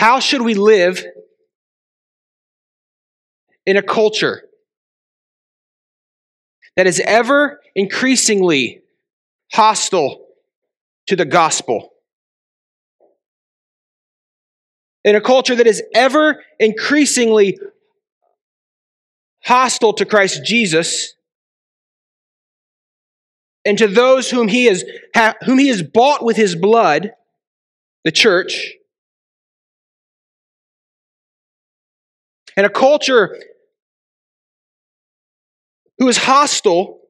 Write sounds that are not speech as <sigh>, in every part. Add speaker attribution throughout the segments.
Speaker 1: How should we live in a culture that is ever increasingly hostile to the gospel? In a culture that is ever increasingly hostile to Christ Jesus and to those whom he has whom he has bought with his blood the church and a culture who is hostile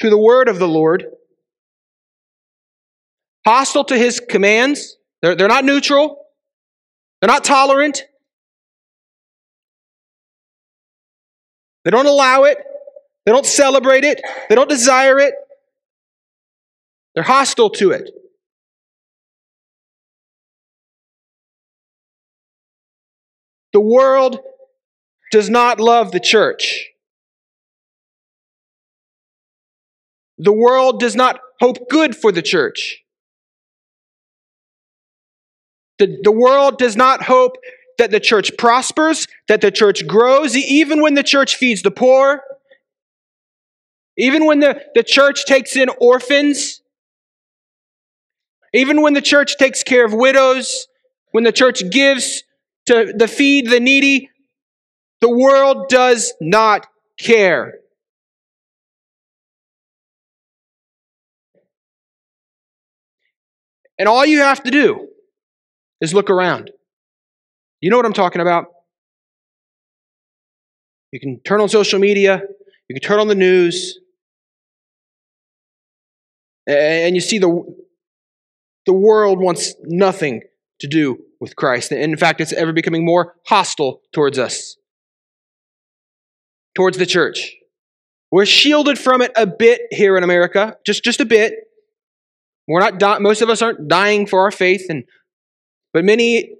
Speaker 1: to the word of the Lord, hostile to his commands. They're, they're not neutral, they're not tolerant, they don't allow it, they don't celebrate it, they don't desire it, they're hostile to it. The world does not love the church. The world does not hope good for the church. The, the world does not hope that the church prospers, that the church grows, even when the church feeds the poor, even when the, the church takes in orphans, even when the church takes care of widows, when the church gives to the feed the needy, the world does not care. And all you have to do is look around. You know what I'm talking about? You can turn on social media, you can turn on the news, and you see the, the world wants nothing to do with Christ. And in fact, it's ever becoming more hostile towards us towards the church. We're shielded from it a bit here in America, just, just a bit. We're not di- most of us aren't dying for our faith, and but many,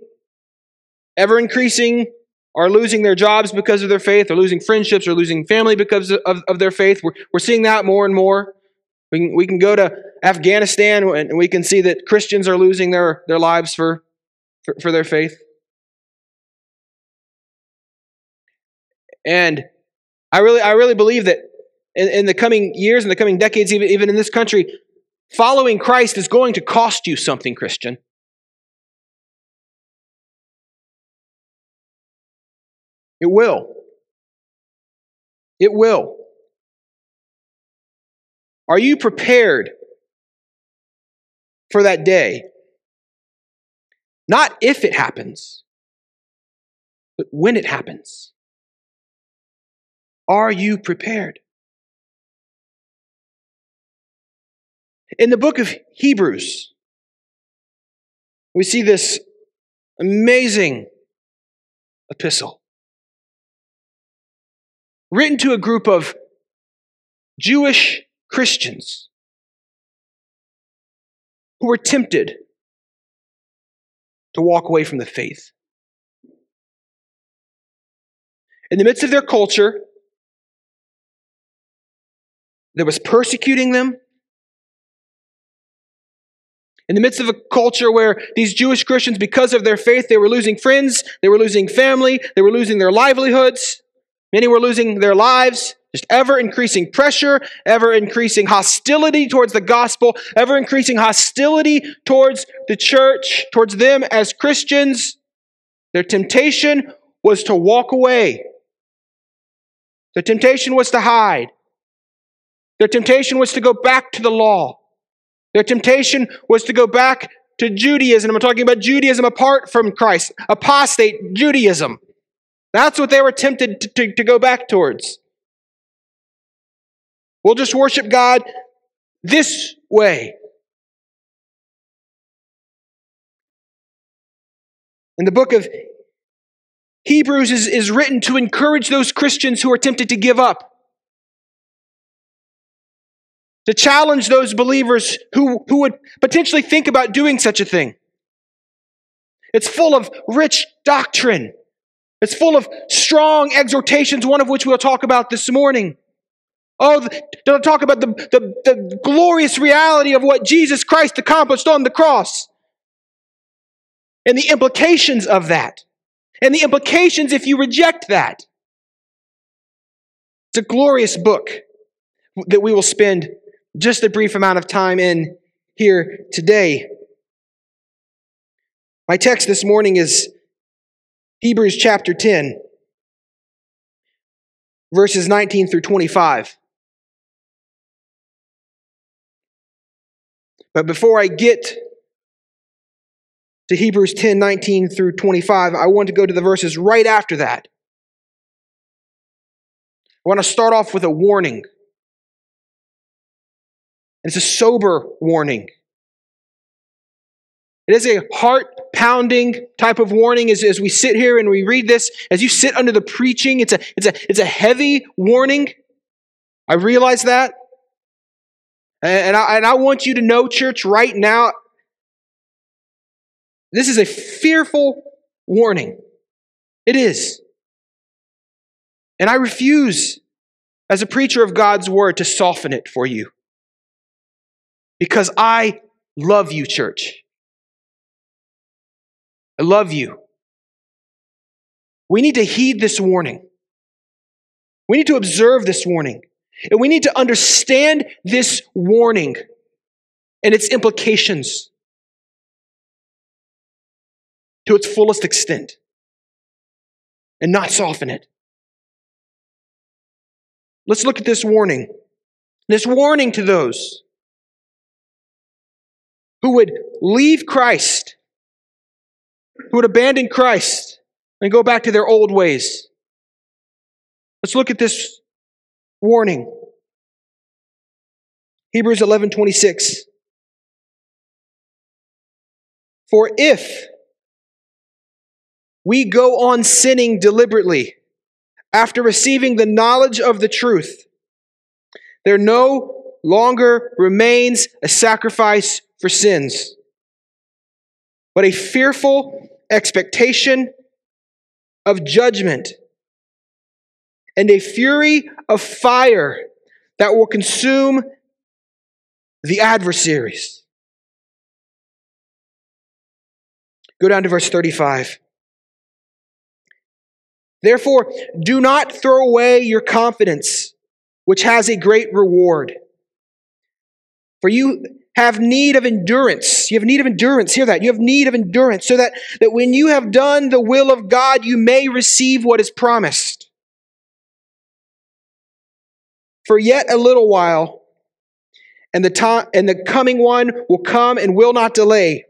Speaker 1: ever increasing, are losing their jobs because of their faith, or losing friendships, or losing family because of, of their faith. We're, we're seeing that more and more. We can, we can go to Afghanistan and we can see that Christians are losing their, their lives for, for, for their faith. And I really, I really believe that in, in the coming years, in the coming decades, even, even in this country, following Christ is going to cost you something, Christian. It will. It will. Are you prepared for that day? Not if it happens, but when it happens. Are you prepared? In the book of Hebrews, we see this amazing epistle written to a group of Jewish Christians who were tempted to walk away from the faith. In the midst of their culture, that was persecuting them. In the midst of a culture where these Jewish Christians, because of their faith, they were losing friends, they were losing family, they were losing their livelihoods, many were losing their lives, just ever increasing pressure, ever increasing hostility towards the gospel, ever increasing hostility towards the church, towards them as Christians. Their temptation was to walk away. The temptation was to hide. Their temptation was to go back to the law. Their temptation was to go back to Judaism. I'm talking about Judaism apart from Christ, apostate Judaism. That's what they were tempted to, to, to go back towards. We'll just worship God this way. And the book of Hebrews is, is written to encourage those Christians who are tempted to give up to challenge those believers who, who would potentially think about doing such a thing. It's full of rich doctrine. It's full of strong exhortations, one of which we'll talk about this morning. Oh, they'll talk about the, the, the glorious reality of what Jesus Christ accomplished on the cross. and the implications of that, and the implications if you reject that. It's a glorious book that we will spend just a brief amount of time in here today. My text this morning is Hebrews chapter 10, verses 19 through 25. But before I get to Hebrews 10 19 through 25, I want to go to the verses right after that. I want to start off with a warning. It's a sober warning. It is a heart pounding type of warning as, as we sit here and we read this. As you sit under the preaching, it's a, it's, a, it's a heavy warning. I realize that. And I, and I want you to know, church, right now, this is a fearful warning. It is. And I refuse, as a preacher of God's word, to soften it for you. Because I love you, church. I love you. We need to heed this warning. We need to observe this warning. And we need to understand this warning and its implications to its fullest extent and not soften it. Let's look at this warning. This warning to those who would leave Christ, who would abandon Christ and go back to their old ways. Let's look at this warning. Hebrews 11:26 For if we go on sinning deliberately after receiving the knowledge of the truth, there no longer remains a sacrifice for sins, but a fearful expectation of judgment and a fury of fire that will consume the adversaries. Go down to verse 35. Therefore, do not throw away your confidence, which has a great reward. For you have need of endurance. You have need of endurance. Hear that. You have need of endurance so that, that when you have done the will of God, you may receive what is promised. For yet a little while, and the time and the coming one will come and will not delay.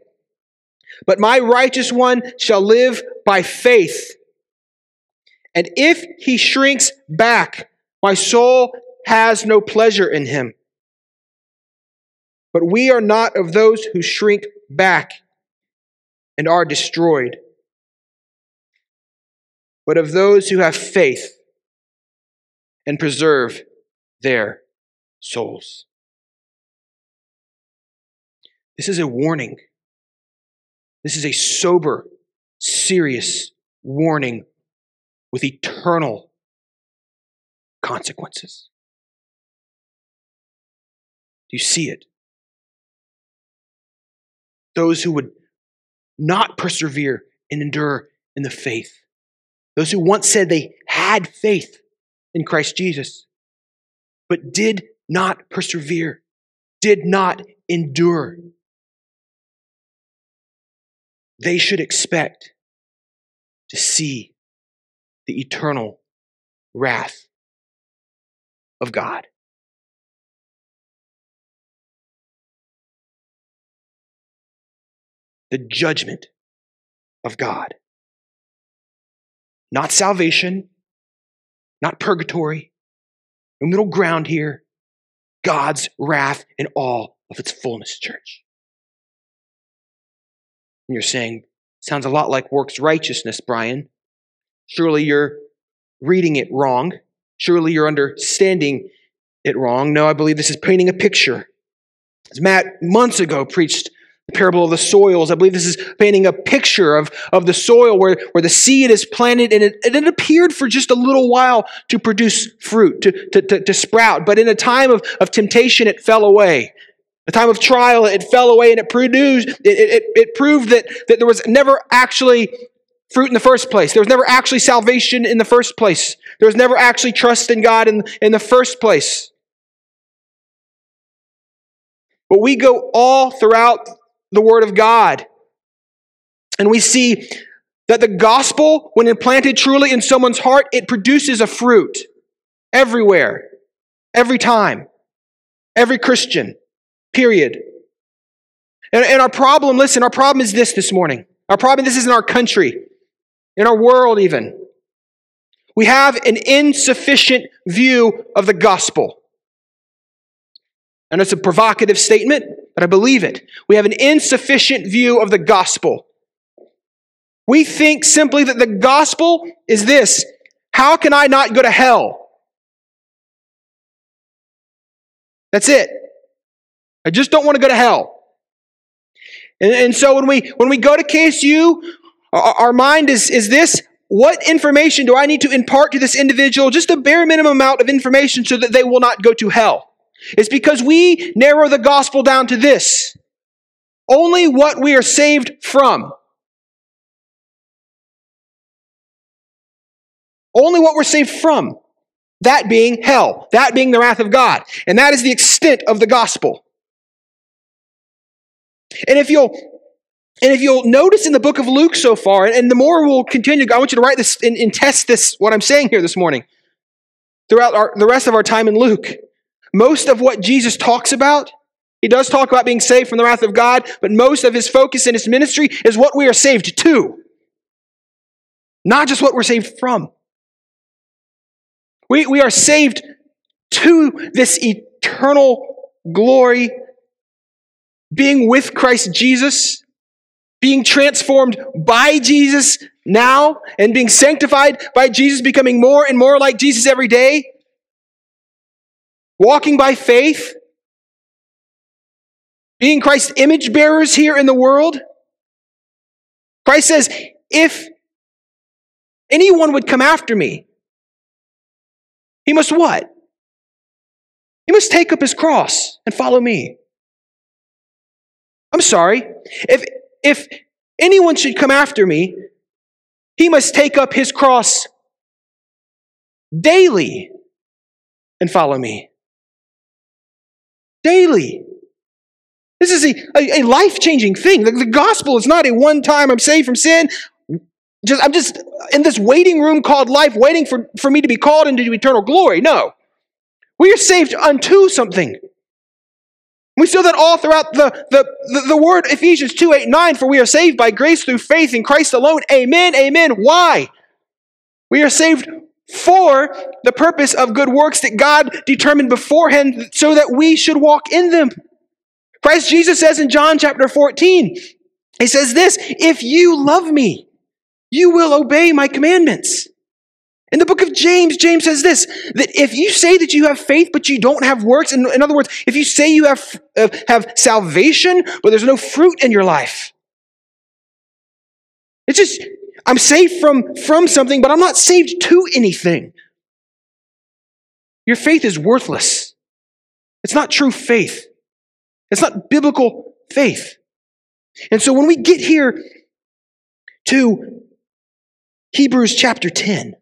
Speaker 1: But my righteous one shall live by faith. And if he shrinks back, my soul has no pleasure in him. But we are not of those who shrink back and are destroyed, but of those who have faith and preserve their souls. This is a warning. This is a sober, serious warning with eternal consequences. Do you see it? Those who would not persevere and endure in the faith. Those who once said they had faith in Christ Jesus but did not persevere, did not endure. They should expect to see the eternal wrath of God. The judgment of God. Not salvation, not purgatory, no middle ground here. God's wrath in all of its fullness, church. And you're saying, sounds a lot like works righteousness, Brian. Surely you're reading it wrong. Surely you're understanding it wrong. No, I believe this is painting a picture. As Matt months ago preached the parable of the soils. I believe this is painting a picture of, of the soil where, where the seed is planted and it, and it appeared for just a little while to produce fruit, to, to, to, to sprout. But in a time of, of temptation, it fell away. The time of trial, it fell away and it produced, it, it, it proved that, that there was never actually fruit in the first place. There was never actually salvation in the first place. There was never actually trust in God in, in the first place. But we go all throughout the Word of God and we see that the gospel, when implanted truly in someone's heart, it produces a fruit everywhere, every time, every Christian, period. And, and our problem, listen, our problem is this this morning. Our problem, this is in our country, in our world even. We have an insufficient view of the gospel. And it's a provocative statement, but I believe it. We have an insufficient view of the gospel. We think simply that the gospel is this how can I not go to hell? That's it. I just don't want to go to hell. And, and so when we when we go to KSU, our, our mind is, is this what information do I need to impart to this individual? Just a bare minimum amount of information so that they will not go to hell. It's because we narrow the gospel down to this only what we are saved from. Only what we're saved from. That being hell. That being the wrath of God. And that is the extent of the gospel. And if you'll and if you'll notice in the book of Luke so far, and the more we'll continue, I want you to write this and, and test this, what I'm saying here this morning, throughout our, the rest of our time in Luke. Most of what Jesus talks about, he does talk about being saved from the wrath of God, but most of his focus in his ministry is what we are saved to, not just what we're saved from. We, we are saved to this eternal glory, being with Christ Jesus, being transformed by Jesus now, and being sanctified by Jesus, becoming more and more like Jesus every day, walking by faith, being Christ's image bearers here in the world. Christ says, if anyone would come after me, he must what? He must take up his cross and follow me. I'm sorry. If, if anyone should come after me, he must take up his cross daily and follow me. Daily. This is a, a, a life changing thing. The, the gospel is not a one time I'm saved from sin just I'm just in this waiting room called life, waiting for, for me to be called into eternal glory. No. We are saved unto something. We see that all throughout the, the, the, the, word Ephesians 2 8 9, for we are saved by grace through faith in Christ alone. Amen. Amen. Why? We are saved for the purpose of good works that God determined beforehand so that we should walk in them. Christ Jesus says in John chapter 14, He says this If you love me, you will obey my commandments. In the book of James, James says this that if you say that you have faith but you don't have works, in, in other words, if you say you have, uh, have salvation but there's no fruit in your life, it's just, I'm saved from, from something, but I'm not saved to anything. Your faith is worthless. It's not true faith. It's not biblical faith. And so when we get here to Hebrews chapter 10.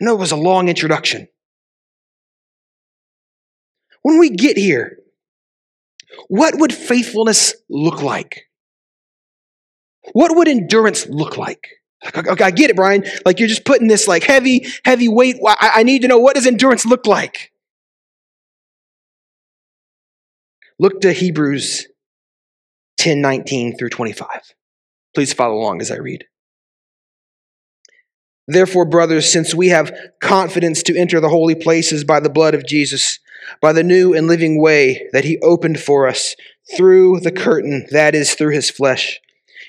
Speaker 1: I know it was a long introduction. When we get here, what would faithfulness look like? What would endurance look like? Okay, I get it, Brian. Like you're just putting this like heavy, heavy weight. I, I need to know what does endurance look like? Look to Hebrews 10 19 through 25. Please follow along as I read. Therefore, brothers, since we have confidence to enter the holy places by the blood of Jesus, by the new and living way that he opened for us through the curtain, that is, through his flesh.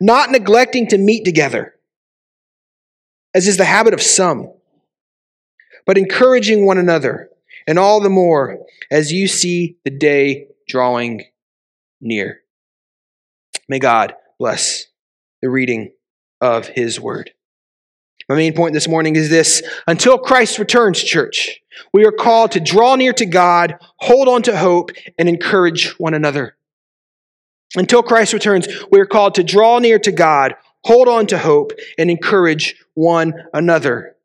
Speaker 1: not neglecting to meet together, as is the habit of some, but encouraging one another, and all the more as you see the day drawing near. May God bless the reading of his word. My main point this morning is this until Christ returns, church, we are called to draw near to God, hold on to hope, and encourage one another. Until Christ returns, we are called to draw near to God, hold on to hope, and encourage one another.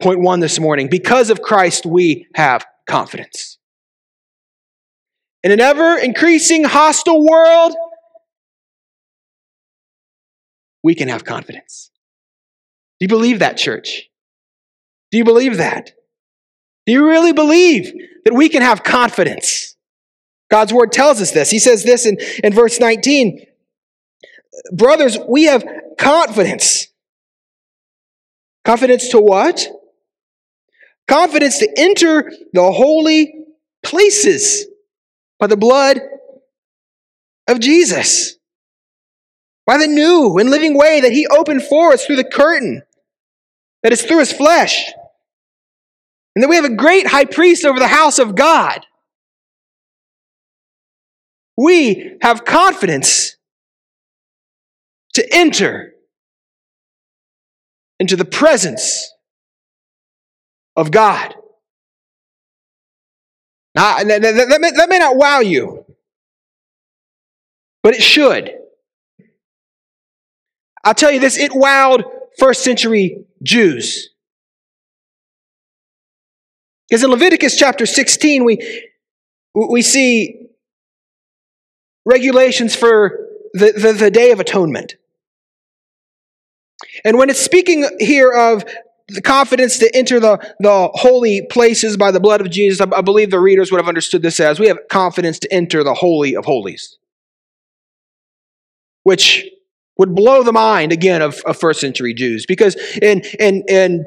Speaker 1: Point one this morning because of Christ, we have confidence. In an ever increasing hostile world, we can have confidence. Do you believe that, church? Do you believe that? Do you really believe that we can have confidence? God's word tells us this. He says this in, in verse 19 Brothers, we have confidence. Confidence to what? Confidence to enter the holy places by the blood of Jesus, by the new and living way that He opened for us through the curtain that is through his flesh. And that we have a great high priest over the house of God. We have confidence to enter into the presence of God. Now, that, that, may, that may not wow you, but it should. I'll tell you this, it wowed first century Jews. Because in Leviticus chapter 16, we, we see regulations for the, the, the Day of Atonement. And when it's speaking here of the confidence to enter the, the holy places by the blood of Jesus, I, I believe the readers would have understood this as we have confidence to enter the Holy of Holies. Which would blow the mind again of, of first century Jews. Because in, in, in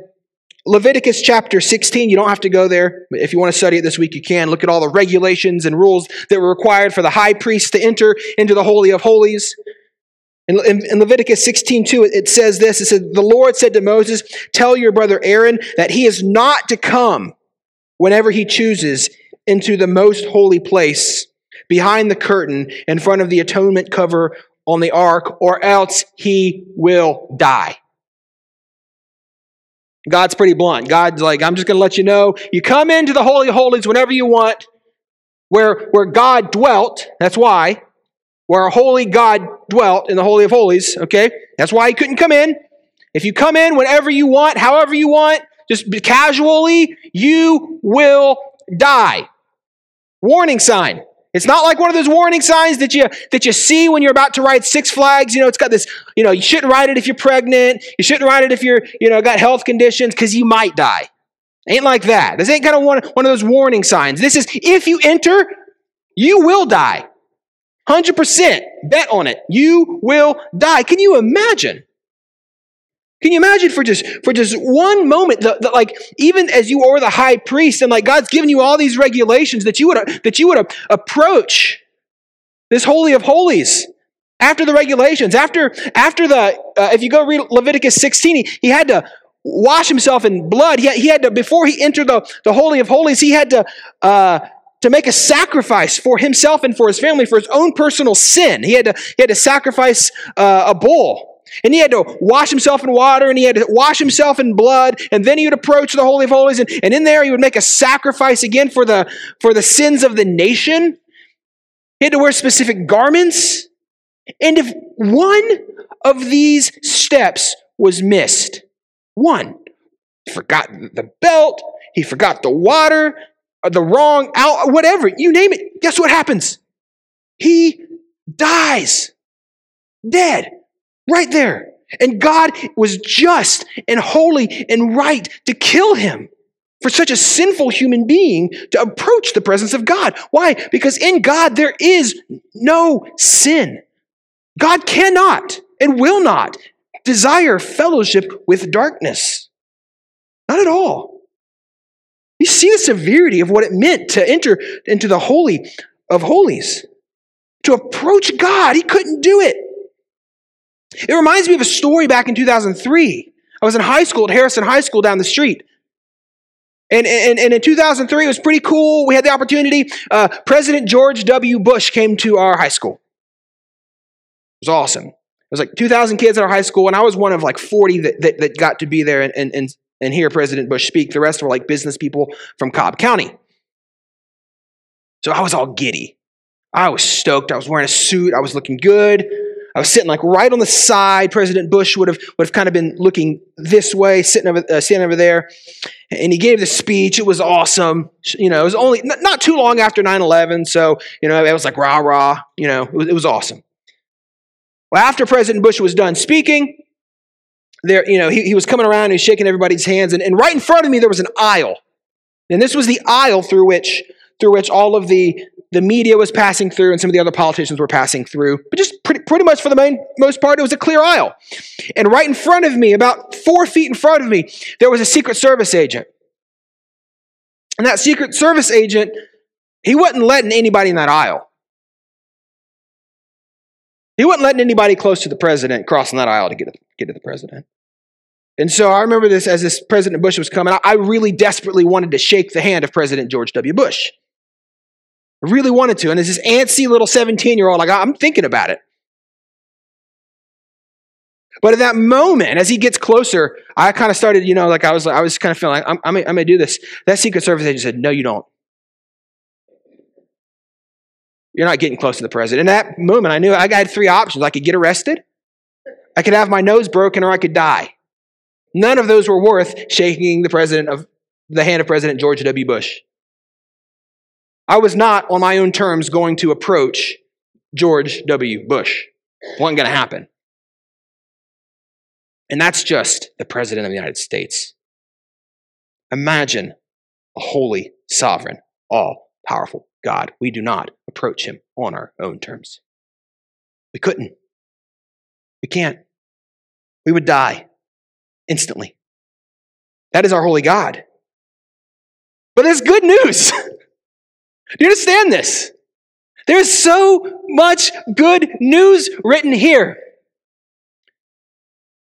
Speaker 1: Leviticus chapter 16, you don't have to go there. If you want to study it this week, you can. Look at all the regulations and rules that were required for the high priest to enter into the Holy of Holies. In, in, in Leviticus 16, 2, it says this It says, The Lord said to Moses, Tell your brother Aaron that he is not to come whenever he chooses into the most holy place behind the curtain in front of the atonement cover on the ark, or else he will die. God's pretty blunt. God's like, I'm just going to let you know. You come into the Holy of Holies whenever you want, where, where God dwelt. That's why. Where a holy God dwelt in the Holy of Holies. Okay? That's why he couldn't come in. If you come in whenever you want, however you want, just casually, you will die. Warning sign. It's not like one of those warning signs that you that you see when you're about to ride Six Flags. You know, it's got this. You know, you shouldn't ride it if you're pregnant. You shouldn't ride it if you're you know got health conditions because you might die. Ain't like that. This ain't kind of one one of those warning signs. This is if you enter, you will die. Hundred percent bet on it. You will die. Can you imagine? Can you imagine for just for just one moment, the, like even as you are the high priest, and like God's given you all these regulations that you would that you would approach this holy of holies after the regulations, after after the uh, if you go read Leviticus 16, he, he had to wash himself in blood. He had, he had to before he entered the, the holy of holies, he had to uh, to make a sacrifice for himself and for his family for his own personal sin. He had to he had to sacrifice uh, a bull. And he had to wash himself in water and he had to wash himself in blood. And then he would approach the Holy of Holies. And, and in there, he would make a sacrifice again for the, for the sins of the nation. He had to wear specific garments. And if one of these steps was missed, one, forgot the belt, he forgot the water, the wrong out, whatever, you name it, guess what happens? He dies. Dead. Right there. And God was just and holy and right to kill him for such a sinful human being to approach the presence of God. Why? Because in God there is no sin. God cannot and will not desire fellowship with darkness. Not at all. You see the severity of what it meant to enter into the Holy of Holies. To approach God, he couldn't do it. It reminds me of a story back in 2003. I was in high school at Harrison High School down the street. And, and, and in 2003, it was pretty cool. We had the opportunity. Uh, President George W. Bush came to our high school. It was awesome. It was like 2,000 kids at our high school, and I was one of like 40 that, that, that got to be there and, and, and, and hear President Bush speak. The rest were like business people from Cobb County. So I was all giddy. I was stoked. I was wearing a suit. I was looking good. I was sitting like right on the side. President Bush would have would have kind of been looking this way, sitting over, uh, standing over there, and he gave the speech. It was awesome. You know, it was only not, not too long after 9-11, so you know it was like rah rah. You know, it was, it was awesome. Well, after President Bush was done speaking, there, you know, he, he was coming around and he was shaking everybody's hands, and, and right in front of me there was an aisle, and this was the aisle through which through which all of the the media was passing through and some of the other politicians were passing through. But just pretty, pretty much for the main, most part, it was a clear aisle. And right in front of me, about four feet in front of me, there was a Secret Service agent. And that Secret Service agent, he wasn't letting anybody in that aisle. He wasn't letting anybody close to the president crossing that aisle to get to, get to the president. And so I remember this as this President Bush was coming. I really desperately wanted to shake the hand of President George W. Bush. I really wanted to. And as this antsy little 17 year old, like, I'm thinking about it. But at that moment, as he gets closer, I kind of started, you know, like I was, I was kind of feeling like I'm, I'm, I'm going to do this. That Secret Service agent said, "No, you don't. You're not getting close to the president." In that moment, I knew I had three options: I could get arrested, I could have my nose broken, or I could die. None of those were worth shaking the president of the hand of President George W. Bush. I was not, on my own terms, going to approach George W. Bush. Wasn't going to happen. And that's just the President of the United States. Imagine a holy, sovereign, all powerful God. We do not approach him on our own terms. We couldn't. We can't. We would die instantly. That is our holy God. But there's good news. <laughs> Do you understand this? There's so much good news written here.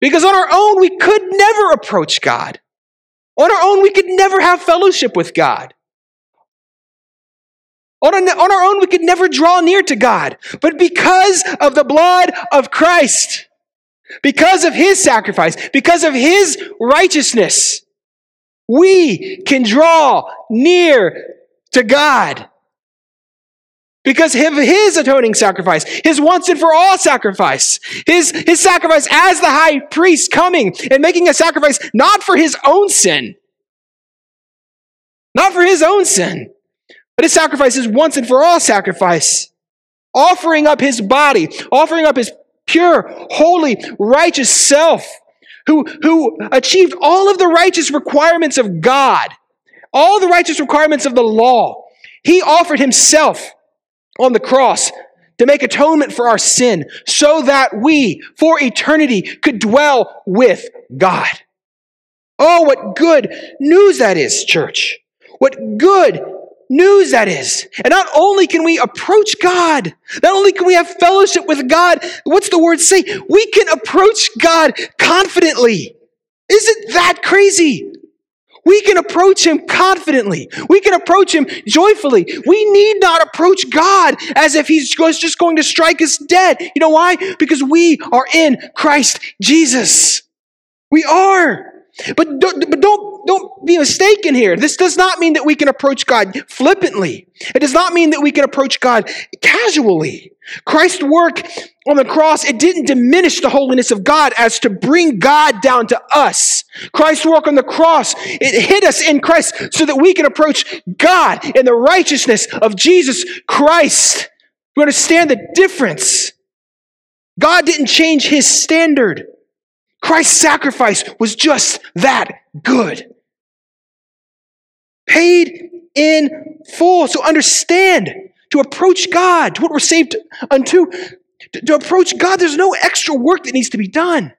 Speaker 1: Because on our own, we could never approach God. On our own, we could never have fellowship with God. On our, on our own, we could never draw near to God. But because of the blood of Christ, because of his sacrifice, because of his righteousness, we can draw near to God. Because his atoning sacrifice, his once and for all sacrifice, his, his sacrifice as the high priest coming and making a sacrifice not for his own sin, not for his own sin, but his sacrifice is once and for all sacrifice, offering up his body, offering up his pure, holy, righteous self, who, who achieved all of the righteous requirements of God, all the righteous requirements of the law. He offered himself on the cross to make atonement for our sin so that we, for eternity, could dwell with God. Oh, what good news that is, church. What good news that is. And not only can we approach God, not only can we have fellowship with God, what's the word say? We can approach God confidently. Isn't that crazy? We can approach Him confidently. We can approach Him joyfully. We need not approach God as if He's just going to strike us dead. You know why? Because we are in Christ Jesus. We are. But don't, but don't, don't be mistaken here. This does not mean that we can approach God flippantly. It does not mean that we can approach God casually. Christ's work on the cross, it didn't diminish the holiness of God as to bring God down to us. Christ's work on the cross, it hit us in Christ so that we can approach God in the righteousness of Jesus Christ. We understand the difference. God didn't change his standard. Christ's sacrifice was just that good. Paid in full. So understand to approach God, to what we're saved unto, to, to approach God, there's no extra work that needs to be done.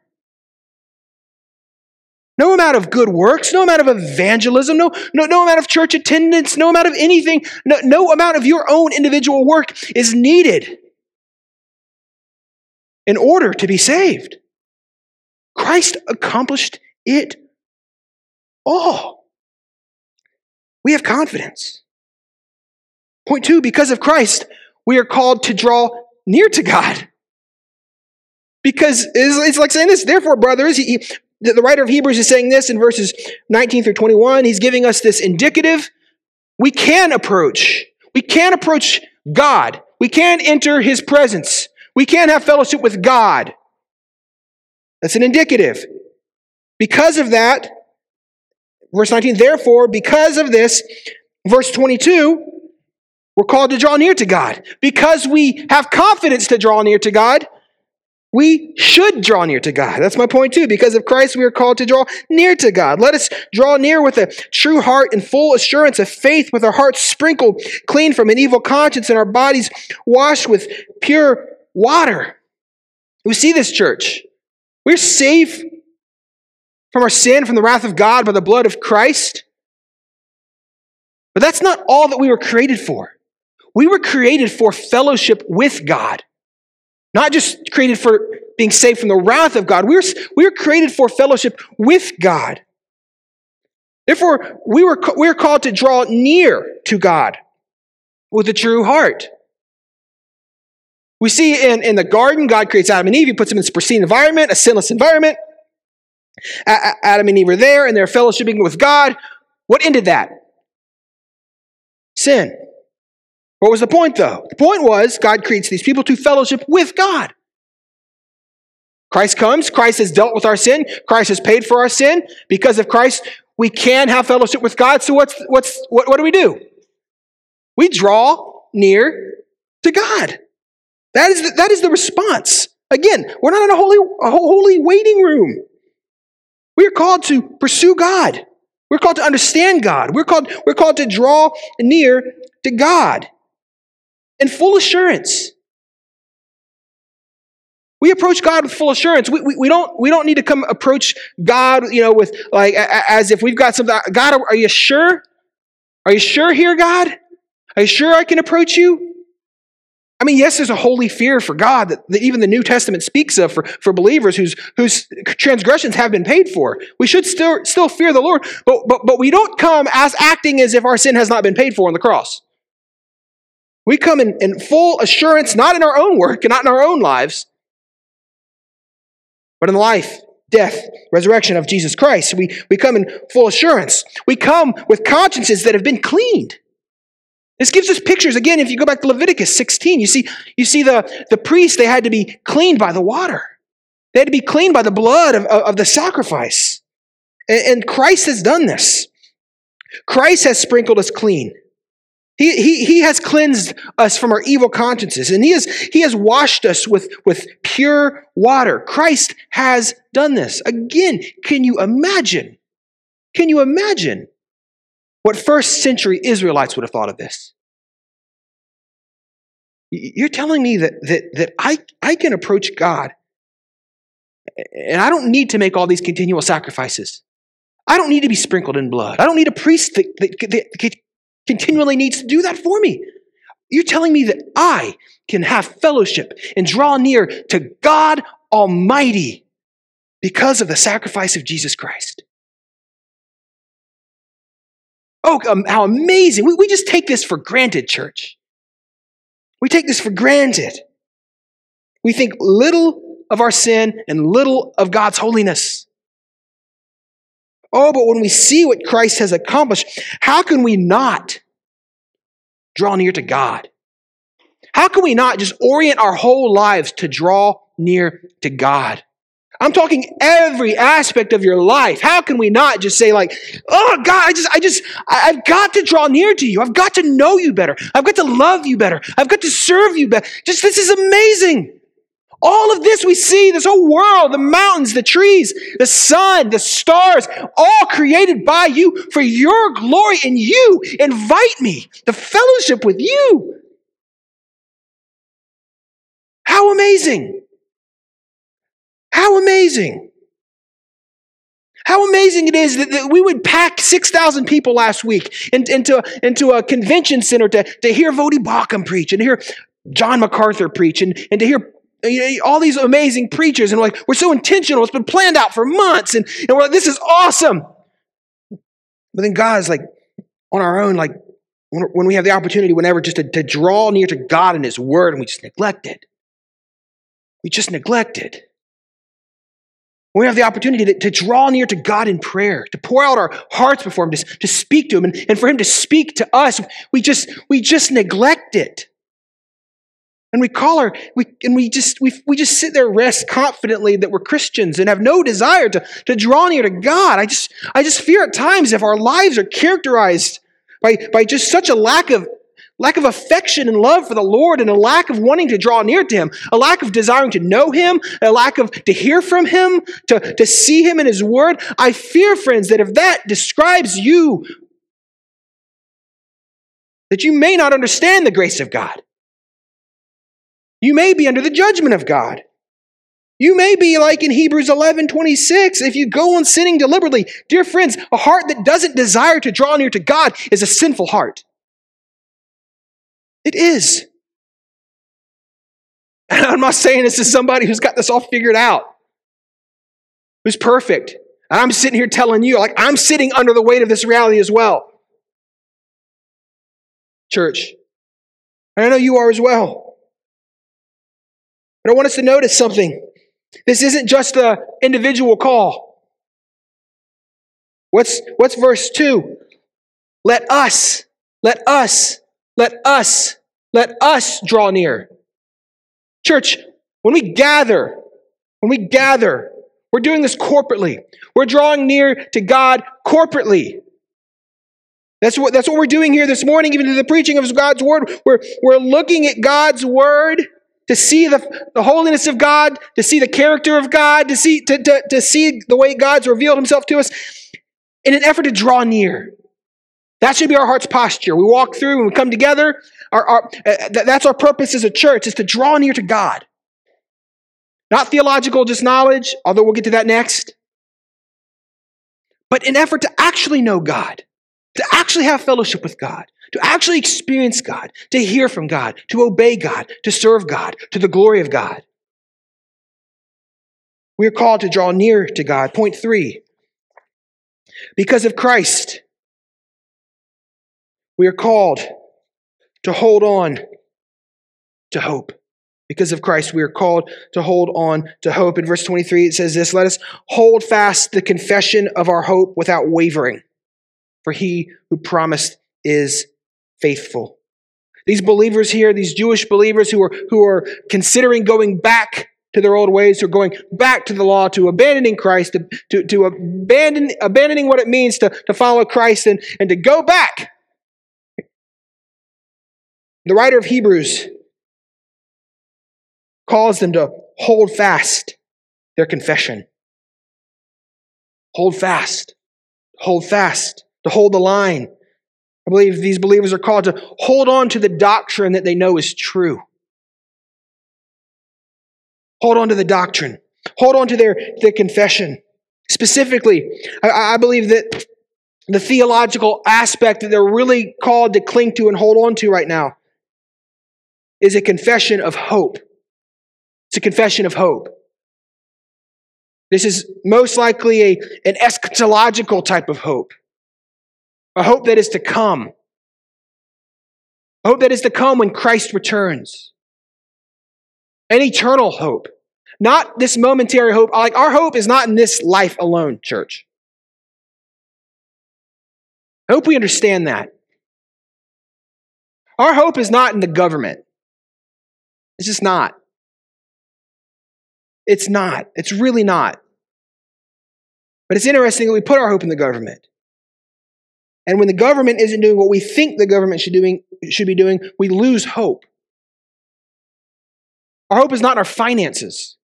Speaker 1: no amount of good works, no amount of evangelism, no, no, no amount of church attendance, no amount of anything, no, no amount of your own individual work is needed in order to be saved. Christ accomplished it all. We have confidence. Point two, because of Christ, we are called to draw near to God. Because it's, like saying this, therefore, brothers, he, the writer of Hebrews is saying this in verses 19 through 21. He's giving us this indicative. We can approach. We can approach God. We can enter his presence. We can have fellowship with God. That's an indicative. Because of that, verse 19, therefore, because of this, verse 22, we're called to draw near to God. Because we have confidence to draw near to God, we should draw near to God. That's my point too. Because of Christ, we are called to draw near to God. Let us draw near with a true heart and full assurance of faith, with our hearts sprinkled clean from an evil conscience and our bodies washed with pure water. We see this church. We're safe from our sin, from the wrath of God by the blood of Christ. But that's not all that we were created for. We were created for fellowship with God. Not just created for being saved from the wrath of God. We were, we were created for fellowship with God. Therefore, we were, we were called to draw near to God with a true heart. We see in, in the garden, God creates Adam and Eve. He puts them in this pristine environment, a sinless environment. A- Adam and Eve are there and they're fellowshipping with God. What ended that? Sin. What was the point, though? The point was God creates these people to fellowship with God. Christ comes, Christ has dealt with our sin, Christ has paid for our sin. Because of Christ, we can have fellowship with God. So what's what's what, what do we do? We draw near to God. That is the, that is the response. Again, we're not in a holy a holy waiting room. We are called to pursue God. We're called to understand God. We're called, we're called to draw near to God in full assurance. We approach God with full assurance. We, we, we, don't, we don't need to come approach God, you know, with like as if we've got something. God, are you sure? Are you sure here, God? Are you sure I can approach you? I mean, yes, there's a holy fear for God that, that even the New Testament speaks of for, for believers whose, whose transgressions have been paid for. We should still, still fear the Lord, but, but, but we don't come as acting as if our sin has not been paid for on the cross. We come in, in full assurance, not in our own work and not in our own lives, but in the life, death, resurrection of Jesus Christ. We, we come in full assurance. We come with consciences that have been cleaned. This gives us pictures. Again, if you go back to Leviticus 16, you see, you see the, the priests, they had to be cleaned by the water. They had to be cleaned by the blood of, of, the sacrifice. And, and Christ has done this. Christ has sprinkled us clean. He, he, he has cleansed us from our evil consciences, and he has, he has washed us with, with pure water. Christ has done this. Again, can you imagine? Can you imagine what first century Israelites would have thought of this? You're telling me that, that, that I, I can approach God and I don't need to make all these continual sacrifices. I don't need to be sprinkled in blood. I don't need a priest that, that, that, continually needs to do that for me. You're telling me that I can have fellowship and draw near to God Almighty because of the sacrifice of Jesus Christ. Oh, um, how amazing. We, we just take this for granted, church. We take this for granted. We think little of our sin and little of God's holiness. Oh, but when we see what Christ has accomplished, how can we not draw near to God? How can we not just orient our whole lives to draw near to God? I'm talking every aspect of your life. How can we not just say like, "Oh God, I just I just I've got to draw near to you. I've got to know you better. I've got to love you better. I've got to serve you better." Just this is amazing. All of this we see, this whole world, the mountains, the trees, the sun, the stars, all created by you for your glory and you invite me to fellowship with you. How amazing! How amazing! How amazing it is that, that we would pack 6,000 people last week into, into a convention center to, to hear Voddie Baucham preach and to hear John MacArthur preach and, and to hear uh, all these amazing preachers. And we're like, we're so intentional. It's been planned out for months. And, and we're like, this is awesome. But then God is like, on our own, like when, when we have the opportunity, whenever just to, to draw near to God and His Word, and we just neglect it. We just neglect it. When we have the opportunity to, to, draw near to God in prayer, to pour out our hearts before Him, to, to speak to Him, and, and for Him to speak to us, we just, we just neglect it. And we call her, we, and we just, we, we just sit there, rest confidently that we're Christians and have no desire to, to draw near to God. I just, I just fear at times if our lives are characterized by, by just such a lack of, lack of affection and love for the Lord and a lack of wanting to draw near to Him, a lack of desiring to know Him, a lack of to hear from Him, to, to see Him in His Word. I fear, friends, that if that describes you, that you may not understand the grace of God. You may be under the judgment of God. You may be like in Hebrews 11 26, if you go on sinning deliberately. Dear friends, a heart that doesn't desire to draw near to God is a sinful heart. It is. And I'm not saying this is somebody who's got this all figured out, who's perfect. I'm sitting here telling you, like, I'm sitting under the weight of this reality as well. Church. And I know you are as well. But I want us to notice something. This isn't just an individual call. What's, what's verse 2? Let us, let us, let us, let us draw near. Church, when we gather, when we gather, we're doing this corporately. We're drawing near to God corporately. That's what, that's what we're doing here this morning, even to the preaching of God's word. We're, we're looking at God's word to see the, the holiness of God, to see the character of God, to see, to, to, to see the way God's revealed himself to us in an effort to draw near. That should be our heart's posture. We walk through and we come together. Our, our, uh, that's our purpose as a church, is to draw near to God. Not theological just knowledge, although we'll get to that next. But in effort to actually know God, to actually have fellowship with God, to actually experience God, to hear from God, to obey God, to serve God, to the glory of God. We are called to draw near to God. Point three. Because of Christ, we are called to hold on to hope. Because of Christ, we are called to hold on to hope. In verse 23, it says this Let us hold fast the confession of our hope without wavering, for he who promised is faithful. These believers here, these Jewish believers who are, who are considering going back to their old ways, who are going back to the law, to abandoning Christ, to, to, to abandon, abandoning what it means to, to follow Christ and, and to go back. The writer of Hebrews calls them to hold fast their confession. Hold fast. Hold fast. To hold the line. I believe these believers are called to hold on to the doctrine that they know is true. Hold on to the doctrine. Hold on to their, their confession. Specifically, I, I believe that the theological aspect that they're really called to cling to and hold on to right now is a confession of hope. It's a confession of hope. This is most likely a, an eschatological type of hope a hope that is to come, a hope that is to come when Christ returns, an eternal hope, not this momentary hope. Like our hope is not in this life alone, church. I hope we understand that. Our hope is not in the government. It's just not. It's not. It's really not. But it's interesting that we put our hope in the government. And when the government isn't doing what we think the government should, doing, should be doing, we lose hope. Our hope is not in our finances.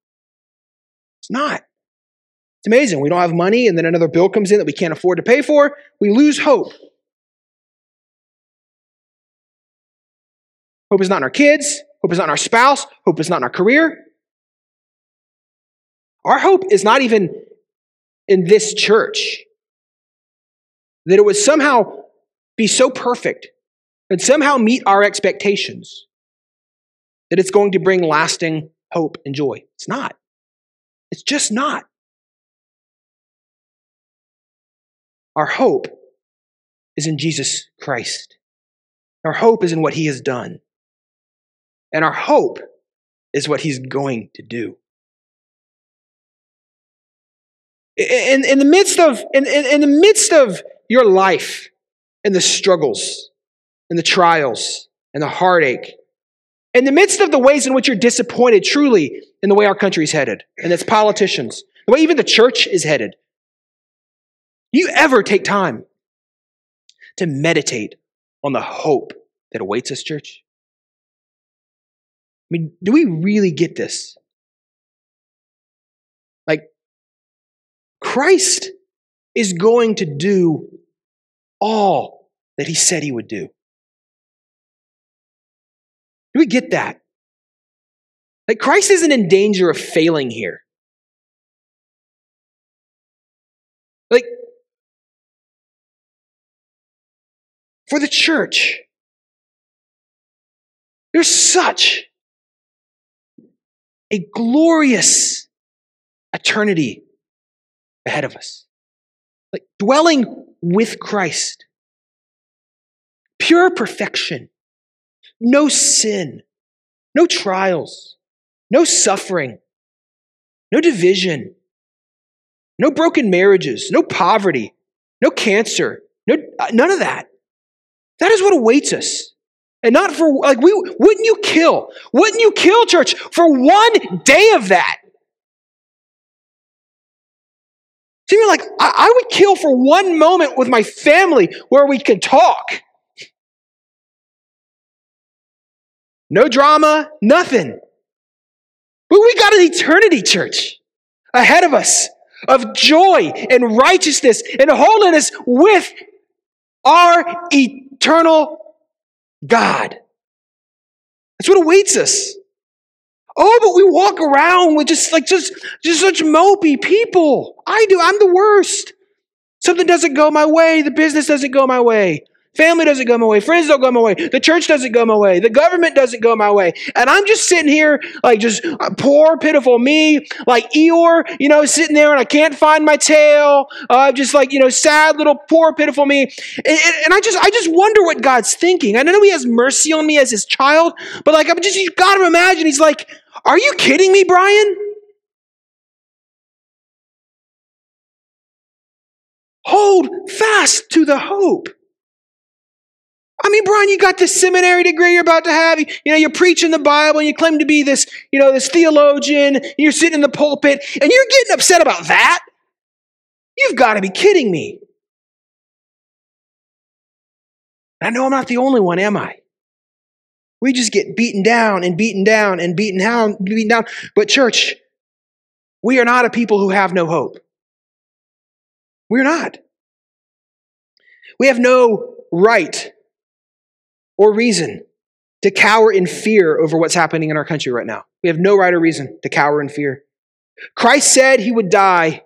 Speaker 1: It's not. It's amazing. We don't have money, and then another bill comes in that we can't afford to pay for. We lose hope. Hope is not in our kids. Hope is not in our spouse. Hope is not in our career. Our hope is not even in this church that it would somehow be so perfect and somehow meet our expectations that it's going to bring lasting hope and joy. It's not. It's just not. Our hope is in Jesus Christ. Our hope is in what he has done. And our hope is what he's going to do. In, in the midst of in, in, in the midst of your life and the struggles and the trials and the heartache, in the midst of the ways in which you're disappointed truly in the way our country is headed and its politicians, the way even the church is headed, you ever take time to meditate on the hope that awaits us, church? I mean, do we really get this? Like, Christ is going to do all that he said he would do. Do we get that? Like, Christ isn't in danger of failing here. Like, for the church, there's such a glorious eternity ahead of us. Like dwelling with Christ, pure perfection, no sin, no trials, no suffering, no division, no broken marriages, no poverty, no cancer, no, none of that. That is what awaits us. And not for, like, we, wouldn't you kill? Wouldn't you kill, church, for one day of that? See, you're like, I, I would kill for one moment with my family where we could talk. No drama, nothing. But we got an eternity, church, ahead of us of joy and righteousness and holiness with our eternal God. That's what awaits us. Oh, but we walk around with just like just just such mopey people. I do. I'm the worst. Something doesn't go my way. The business doesn't go my way. Family doesn't go my way. Friends don't go my way. The church doesn't go my way. The government doesn't go my way. And I'm just sitting here like just uh, poor, pitiful me, like Eeyore, you know, sitting there and I can't find my tail. Uh, just like, you know, sad little poor, pitiful me. And, and I just, I just wonder what God's thinking. I know he has mercy on me as his child, but like, I'm just, you gotta imagine, he's like, are you kidding me, Brian? Hold fast to the hope. I mean, Brian, you got this seminary degree you're about to have. You, you, know, you're preaching the Bible and you claim to be this, you know, this theologian. you're sitting in the pulpit and you're getting upset about that. You've got to be kidding me. I know I'm not the only one, am I? We just get beaten down and beaten down and beaten down, beaten down. But church, we are not a people who have no hope. We're not. We have no right or reason to cower in fear over what's happening in our country right now. We have no right or reason to cower in fear. Christ said he would die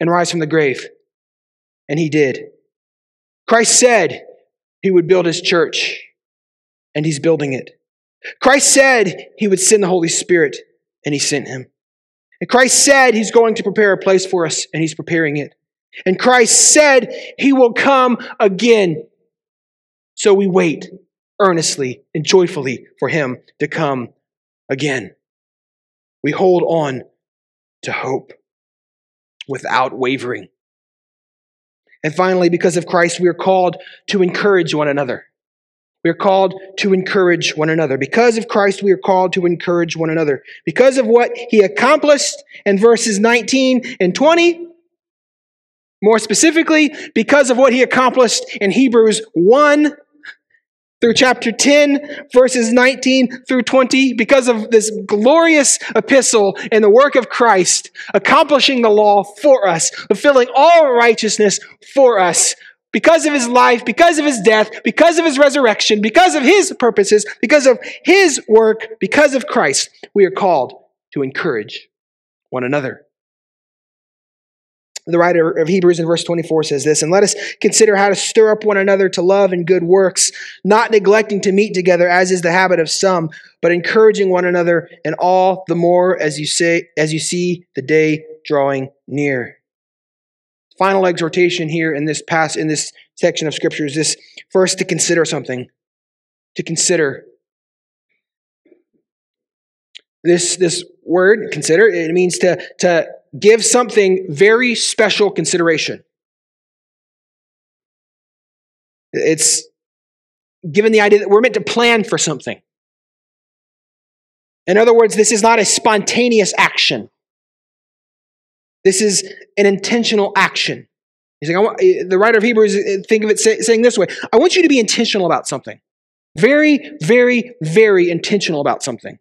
Speaker 1: and rise from the grave, and he did. Christ said he would build his church, and he's building it. Christ said he would send the Holy Spirit, and he sent him. And Christ said he's going to prepare a place for us, and he's preparing it. And Christ said he will come again, so we wait earnestly and joyfully for him to come again. We hold on to hope without wavering. And finally, because of Christ, we are called to encourage one another. We are called to encourage one another. Because of Christ, we are called to encourage one another. Because of what he accomplished in verses 19 and 20, more specifically, because of what he accomplished in Hebrews 1 through chapter 10, verses 19 through 20, because of this glorious epistle and the work of Christ, accomplishing the law for us, fulfilling all righteousness for us, because of his life, because of his death, because of his resurrection, because of his purposes, because of his work, because of Christ, we are called to encourage one another. The writer of Hebrews in verse 24 says this, and let us consider how to stir up one another to love and good works, not neglecting to meet together as is the habit of some, but encouraging one another and all the more as you say as you see the day drawing near. Final exhortation here in this pass in this section of scripture is this first to consider something. To consider. This this word, consider, it means to, to give something very special consideration. It's given the idea that we're meant to plan for something. In other words, this is not a spontaneous action. This is an intentional action. He's like, I want, the writer of Hebrews, uh, think of it say, saying this way I want you to be intentional about something. Very, very, very intentional about something.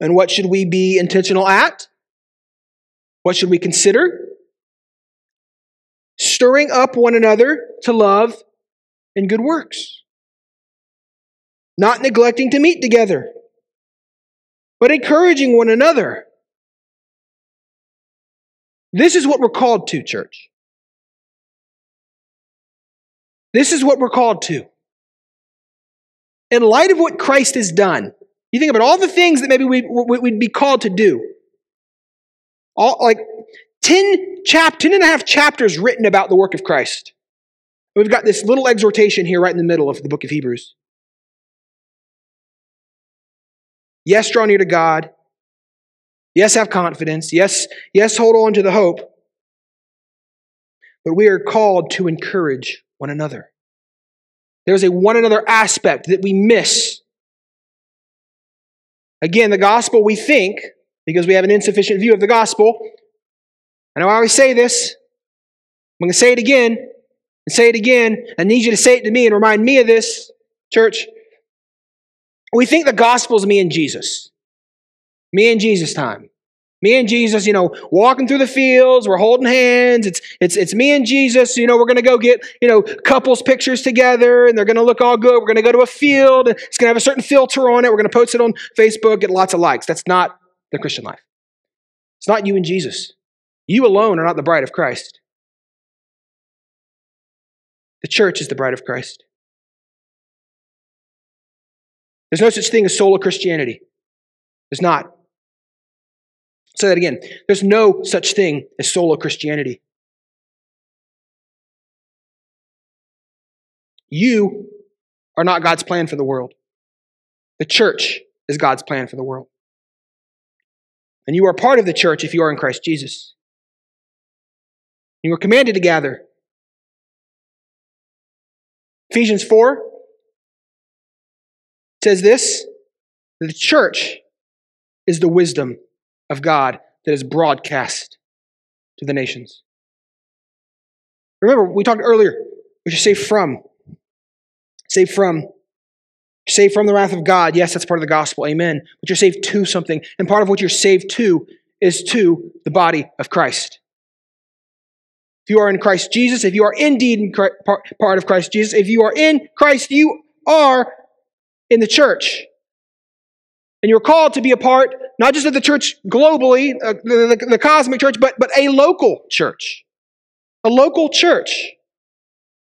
Speaker 1: And what should we be intentional at? What should we consider? Stirring up one another to love and good works. Not neglecting to meet together, but encouraging one another. This is what we're called to, church. This is what we're called to. In light of what Christ has done, you think about all the things that maybe we, would be called to do. All like 10 chap 10 and a half chapters written about the work of Christ. We've got this little exhortation here right in the middle of the book of Hebrews. Yes, draw near to God. Yes, have confidence. Yes, yes, hold on to the hope. But we are called to encourage one another. There's a one another aspect that we miss Again, the gospel we think, because we have an insufficient view of the gospel. I know I always say this. I'm going to say it again and say it again. I need you to say it to me and remind me of this, church. We think the gospel is me and Jesus. Me and Jesus time. Me and Jesus, you know, walking through the fields, we're holding hands. It's it's it's me and Jesus. You know, we're gonna go get you know couples pictures together, and they're gonna look all good. We're gonna go to a field. It's gonna have a certain filter on it. We're gonna post it on Facebook, get lots of likes. That's not the Christian life. It's not you and Jesus. You alone are not the bride of Christ. The church is the bride of Christ. There's no such thing as solo Christianity. There's not say that again. There's no such thing as solo Christianity. You are not God's plan for the world. The church is God's plan for the world. And you are part of the church if you are in Christ Jesus. You are commanded to gather. Ephesians 4 says this the church is the wisdom of God that is broadcast to the nations. Remember, we talked earlier, we should say from. Save from. Saved from the wrath of God. Yes, that's part of the gospel. Amen. But you're saved to something. And part of what you're saved to is to the body of Christ. If you are in Christ Jesus, if you are indeed in Christ, part of Christ Jesus, if you are in Christ, you are in the church. And you're called to be a part, not just of the church globally, uh, the, the, the cosmic church, but, but a local church. A local church.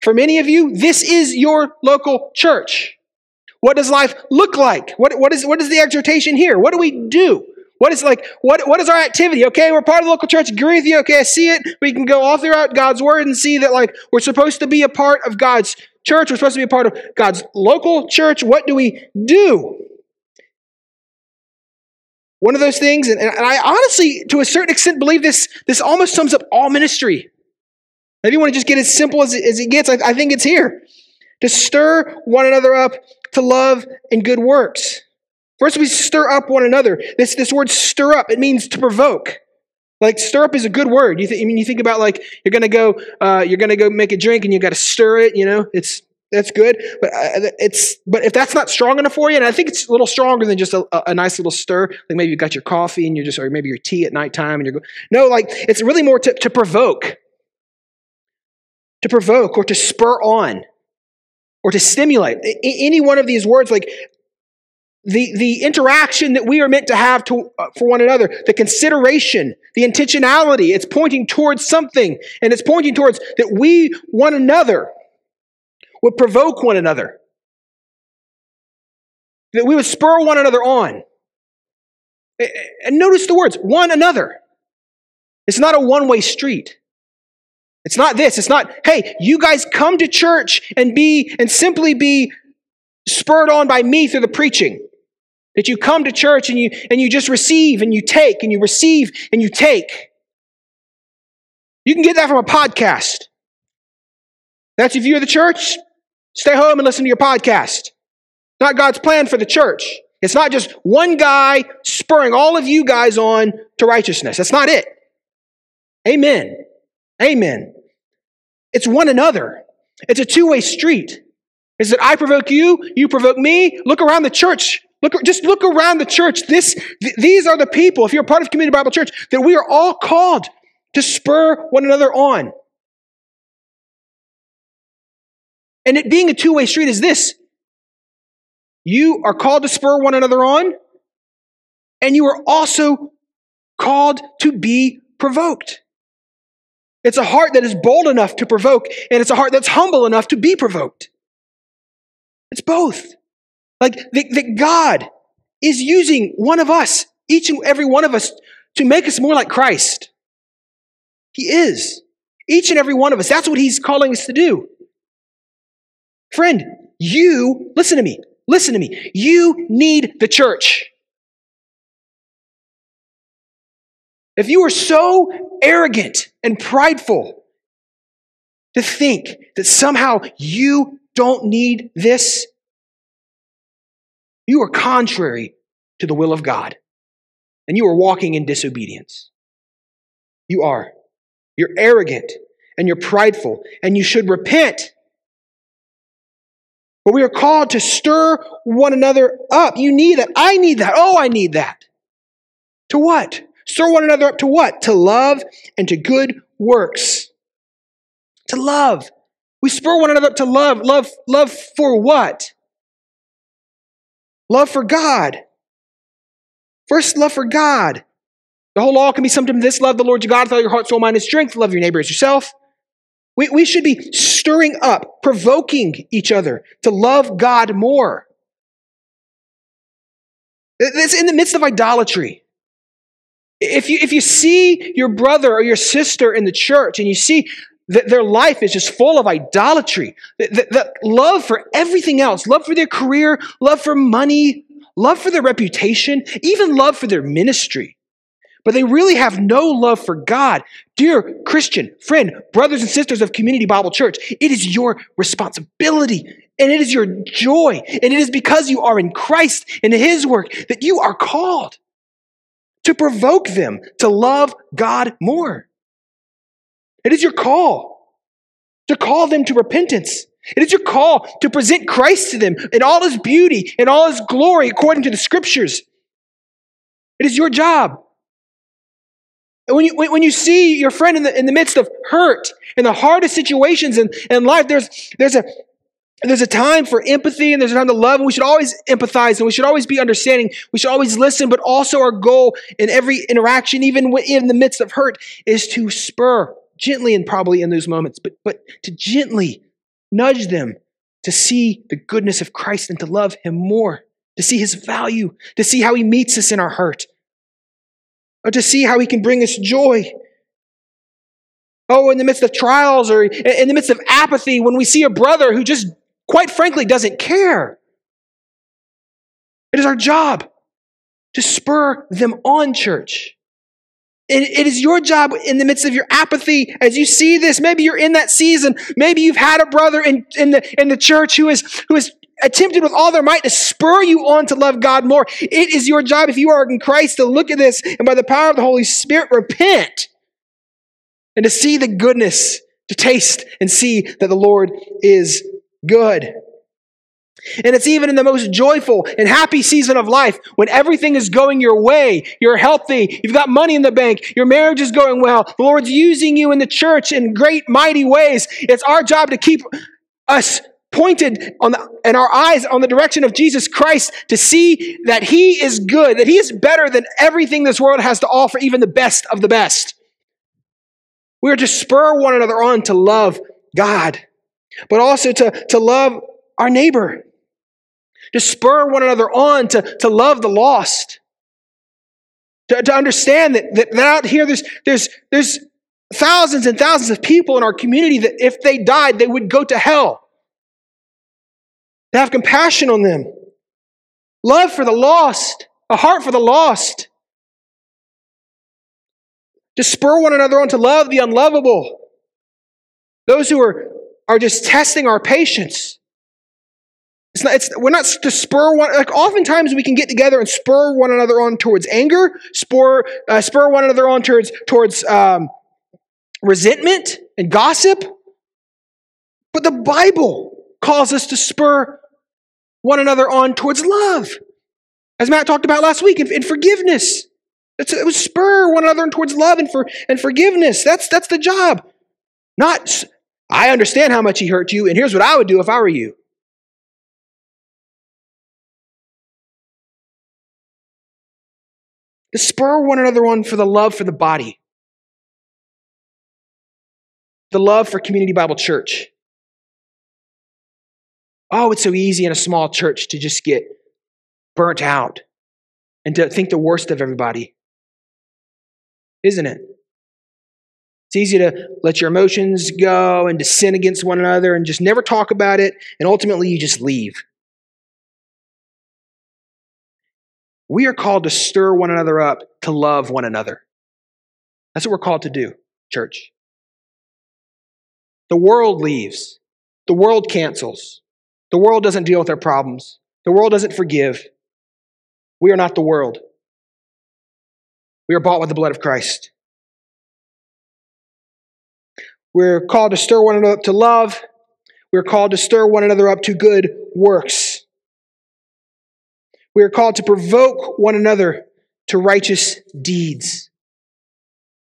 Speaker 1: For many of you, this is your local church. What does life look like? What, what, is, what is the exhortation here? What do we do? What is like, what, what is our activity? Okay, we're part of the local church. Agree with you. Okay, I see it. We can go all throughout God's word and see that like we're supposed to be a part of God's church. We're supposed to be a part of God's local church. What do we do? One of those things, and, and I honestly, to a certain extent, believe this, this almost sums up all ministry. Maybe you want to just get as simple as it, as it gets. I, I think it's here. To stir one another up to love and good works. First, we stir up one another. This, this word stir up, it means to provoke. Like stir up is a good word. You think, I mean, you think about like you're gonna go, uh, you're gonna go make a drink and you got to stir it. You know, it's that's good. But uh, it's but if that's not strong enough for you, and I think it's a little stronger than just a, a nice little stir. Like maybe you got your coffee and you're just, or maybe your tea at nighttime and you're going. No, like it's really more to, to provoke, to provoke or to spur on, or to stimulate. Any one of these words, like the, the interaction that we are meant to have to, uh, for one another, the consideration, the intentionality, it's pointing towards something, and it's pointing towards that we, one another, would provoke one another, that we would spur one another on. And notice the words, one another. It's not a one way street. It's not this. It's not, hey, you guys come to church and be, and simply be spurred on by me through the preaching. That you come to church and you, and you just receive and you take and you receive and you take. You can get that from a podcast. That's if view of the church, stay home and listen to your podcast. Not God's plan for the church. It's not just one guy spurring all of you guys on to righteousness. That's not it. Amen. Amen. It's one another. It's a two way street. Is that I provoke you, you provoke me. Look around the church. Look, just look around the church. This, th- these are the people, if you're a part of Community Bible Church, that we are all called to spur one another on. And it being a two way street is this you are called to spur one another on, and you are also called to be provoked. It's a heart that is bold enough to provoke, and it's a heart that's humble enough to be provoked. It's both. Like that, God is using one of us, each and every one of us, to make us more like Christ. He is. Each and every one of us. That's what He's calling us to do. Friend, you, listen to me, listen to me. You need the church. If you are so arrogant and prideful to think that somehow you don't need this, you are contrary to the will of God. And you are walking in disobedience. You are. You're arrogant and you're prideful, and you should repent. But we are called to stir one another up. You need that. I need that. Oh, I need that. To what? Stir one another up to what? To love and to good works. To love. We spur one another up to love. Love, love for what? Love for God. First, love for God. The whole law can be summed up in this love the Lord your God with all your heart, soul, mind, and strength. Love your neighbor as yourself. We, we should be stirring up, provoking each other to love God more. It's in the midst of idolatry. If you, if you see your brother or your sister in the church and you see that their life is just full of idolatry, that love for everything else, love for their career, love for money, love for their reputation, even love for their ministry, but they really have no love for God. Dear Christian, friend, brothers and sisters of Community Bible Church, it is your responsibility and it is your joy. And it is because you are in Christ and His work that you are called to provoke them to love God more. It is your call to call them to repentance. It is your call to present Christ to them in all his beauty, and all his glory, according to the scriptures. It is your job. And when you, when you see your friend in the, in the midst of hurt, in the hardest situations in, in life, there's, there's a, there's a time for empathy and there's a time to love, and we should always empathize and we should always be understanding. We should always listen, but also our goal in every interaction, even in the midst of hurt, is to spur gently and probably in those moments, but, but to gently nudge them to see the goodness of Christ and to love Him more, to see His value, to see how He meets us in our hurt, or to see how He can bring us joy. Oh, in the midst of trials or in the midst of apathy, when we see a brother who just quite frankly, doesn't care. It is our job to spur them on, church. It is your job in the midst of your apathy as you see this. Maybe you're in that season. Maybe you've had a brother in, in, the, in the church who is, who is attempted with all their might to spur you on to love God more. It is your job, if you are in Christ, to look at this and by the power of the Holy Spirit, repent and to see the goodness, to taste and see that the Lord is good. And it's even in the most joyful and happy season of life when everything is going your way. You're healthy. You've got money in the bank. Your marriage is going well. The Lord's using you in the church in great, mighty ways. It's our job to keep us pointed on the, and our eyes on the direction of Jesus Christ to see that He is good, that He is better than everything this world has to offer, even the best of the best. We are to spur one another on to love God, but also to, to love our neighbor, to spur one another on to, to love the lost, to, to understand that, that, that out here there's, there's, there's thousands and thousands of people in our community that if they died, they would go to hell. To have compassion on them, love for the lost, a heart for the lost. To spur one another on to love the unlovable. Those who are, are just testing our patience. It's not, it's, we're not to spur one, like oftentimes we can get together and spur one another on towards anger, spur, uh, spur one another on towards, towards um, resentment and gossip. But the Bible calls us to spur one another on towards love. As Matt talked about last week, in, forgiveness. It's, it was spur one another towards love and, for, and forgiveness. That's, that's the job. Not, I understand how much he hurt you, and here's what I would do if I were you. To spur one another on for the love for the body, the love for Community Bible Church. Oh, it's so easy in a small church to just get burnt out and to think the worst of everybody, isn't it? It's easy to let your emotions go and to sin against one another and just never talk about it, and ultimately you just leave. We are called to stir one another up to love one another. That's what we're called to do, church. The world leaves, the world cancels, the world doesn't deal with their problems, the world doesn't forgive. We are not the world. We are bought with the blood of Christ. We're called to stir one another up to love. We're called to stir one another up to good works. We are called to provoke one another to righteous deeds.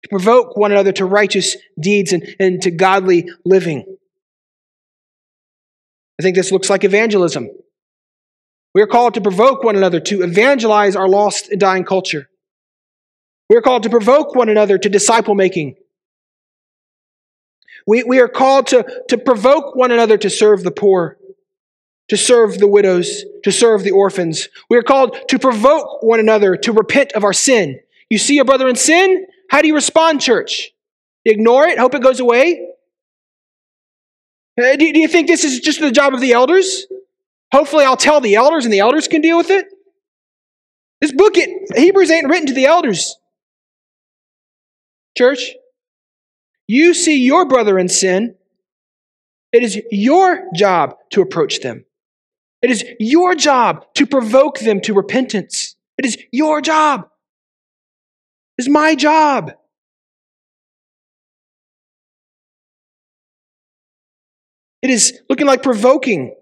Speaker 1: To provoke one another to righteous deeds and, and to godly living. I think this looks like evangelism. We are called to provoke one another to evangelize our lost and dying culture. We are called to provoke one another to disciple making. We, we are called to, to provoke one another to serve the poor, to serve the widows, to serve the orphans. We are called to provoke one another to repent of our sin. You see a brother in sin? How do you respond, church? Ignore it? Hope it goes away? Uh, do, you think this is just the job of the elders? Hopefully, I'll tell the elders and the elders can deal with it. This book, it, Hebrews ain't written to the elders. Church, you see your brother in sin, it is your job to approach them. It is your job to provoke them to repentance. It is your job. It is my job. It is looking like provoking.